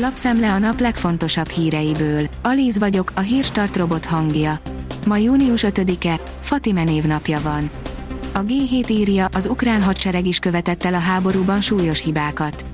Lapszemle a nap legfontosabb híreiből. Alíz vagyok, a hírstart robot hangja. Ma június 5-e, Fatime névnapja van. A G7 írja, az ukrán hadsereg is követett el a háborúban súlyos hibákat.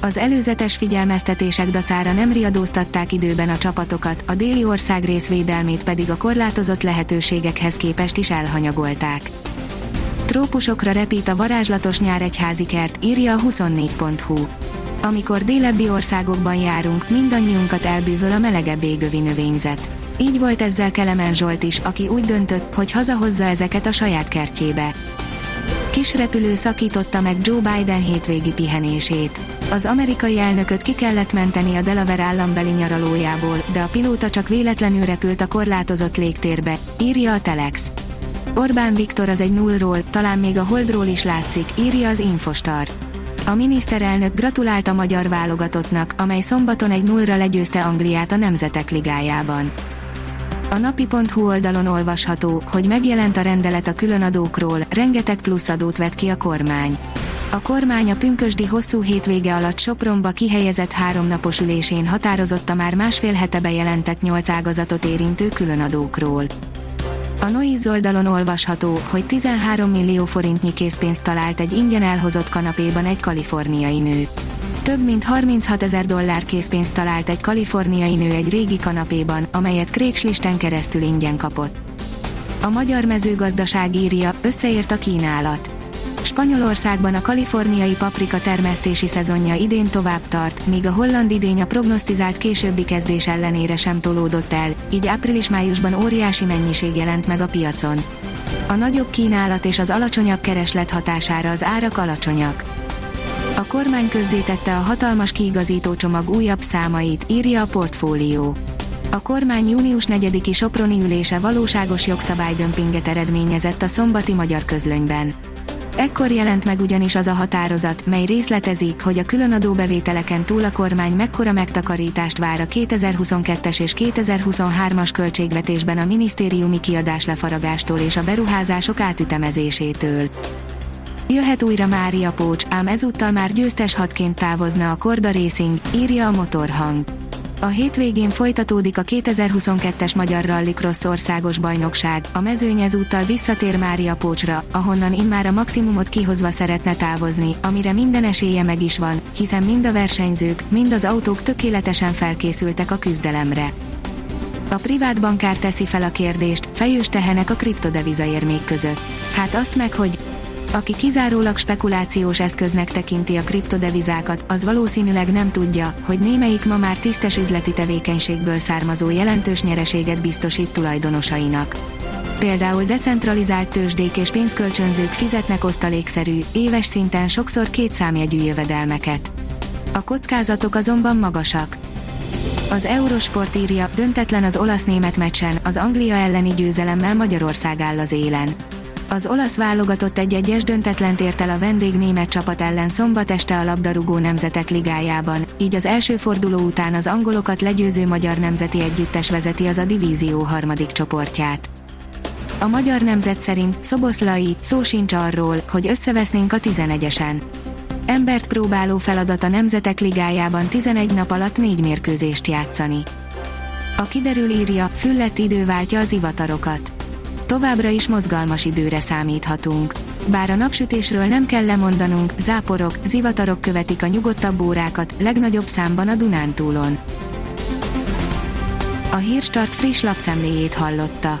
Az előzetes figyelmeztetések dacára nem riadóztatták időben a csapatokat, a déli ország részvédelmét pedig a korlátozott lehetőségekhez képest is elhanyagolták. Trópusokra repít a varázslatos nyáregyházi kert, írja a 24.hu. Amikor délebbi országokban járunk, mindannyiunkat elbűvöl a melegebb égövi növényzet. Így volt ezzel Kelemen Zsolt is, aki úgy döntött, hogy hazahozza ezeket a saját kertjébe. Kis repülő szakította meg Joe Biden hétvégi pihenését. Az amerikai elnököt ki kellett menteni a Delaware állambeli nyaralójából, de a pilóta csak véletlenül repült a korlátozott légtérbe, írja a Telex. Orbán Viktor az egy nullról, talán még a holdról is látszik, írja az Infostar. A miniszterelnök gratulált a magyar válogatottnak, amely szombaton egy nullra legyőzte Angliát a Nemzetek Ligájában. A napi.hu oldalon olvasható, hogy megjelent a rendelet a különadókról, rengeteg plusz adót vett ki a kormány. A kormány a pünkösdi hosszú hétvége alatt Sopronba kihelyezett háromnapos ülésén határozott a már másfél hete bejelentett nyolc ágazatot érintő különadókról. A Noiz oldalon olvasható, hogy 13 millió forintnyi készpénzt talált egy ingyen elhozott kanapéban egy kaliforniai nő. Több mint 36 ezer dollár készpénzt talált egy kaliforniai nő egy régi kanapéban, amelyet Craigslisten keresztül ingyen kapott. A magyar mezőgazdaság írja, összeért a kínálat. Spanyolországban a kaliforniai paprika termesztési szezonja idén tovább tart, míg a holland idény a prognosztizált későbbi kezdés ellenére sem tolódott el, így április-májusban óriási mennyiség jelent meg a piacon. A nagyobb kínálat és az alacsonyabb kereslet hatására az árak alacsonyak. A kormány közzétette a hatalmas kiigazító csomag újabb számait, írja a portfólió. A kormány június 4-i Soproni ülése valóságos jogszabálydömpinget eredményezett a szombati magyar közlönyben. Ekkor jelent meg ugyanis az a határozat, mely részletezik, hogy a különadó bevételeken túl a kormány mekkora megtakarítást vár a 2022-es és 2023-as költségvetésben a minisztériumi kiadás lefaragástól és a beruházások átütemezésétől. Jöhet újra Mária Pócs, ám ezúttal már győztes hatként távozna a Korda Racing, írja a motorhang. A hétvégén folytatódik a 2022-es Magyar Rallycross országos bajnokság, a mezőny ezúttal visszatér Mária Pócsra, ahonnan immár a maximumot kihozva szeretne távozni, amire minden esélye meg is van, hiszen mind a versenyzők, mind az autók tökéletesen felkészültek a küzdelemre. A privát bankár teszi fel a kérdést, fejős tehenek a kriptodeviza érmék között. Hát azt meg, hogy aki kizárólag spekulációs eszköznek tekinti a kriptodevizákat, az valószínűleg nem tudja, hogy némelyik ma már tisztes üzleti tevékenységből származó jelentős nyereséget biztosít tulajdonosainak. Például decentralizált tőzsdék és pénzkölcsönzők fizetnek osztalékszerű, éves szinten sokszor két számjegyű jövedelmeket. A kockázatok azonban magasak. Az Eurosport írja, döntetlen az olasz-német meccsen, az Anglia elleni győzelemmel Magyarország áll az élen az olasz válogatott egy egyes döntetlent ért el a vendég német csapat ellen szombat este a labdarúgó nemzetek ligájában, így az első forduló után az angolokat legyőző magyar nemzeti együttes vezeti az a divízió harmadik csoportját. A magyar nemzet szerint Szoboszlai szó sincs arról, hogy összevesznénk a 11-esen. Embert próbáló feladat a Nemzetek Ligájában 11 nap alatt négy mérkőzést játszani. A kiderül írja, füllett idő váltja az ivatarokat továbbra is mozgalmas időre számíthatunk. Bár a napsütésről nem kell lemondanunk, záporok, zivatarok követik a nyugodtabb órákat, legnagyobb számban a Dunántúlon. A Hírstart friss lapszemléjét hallotta.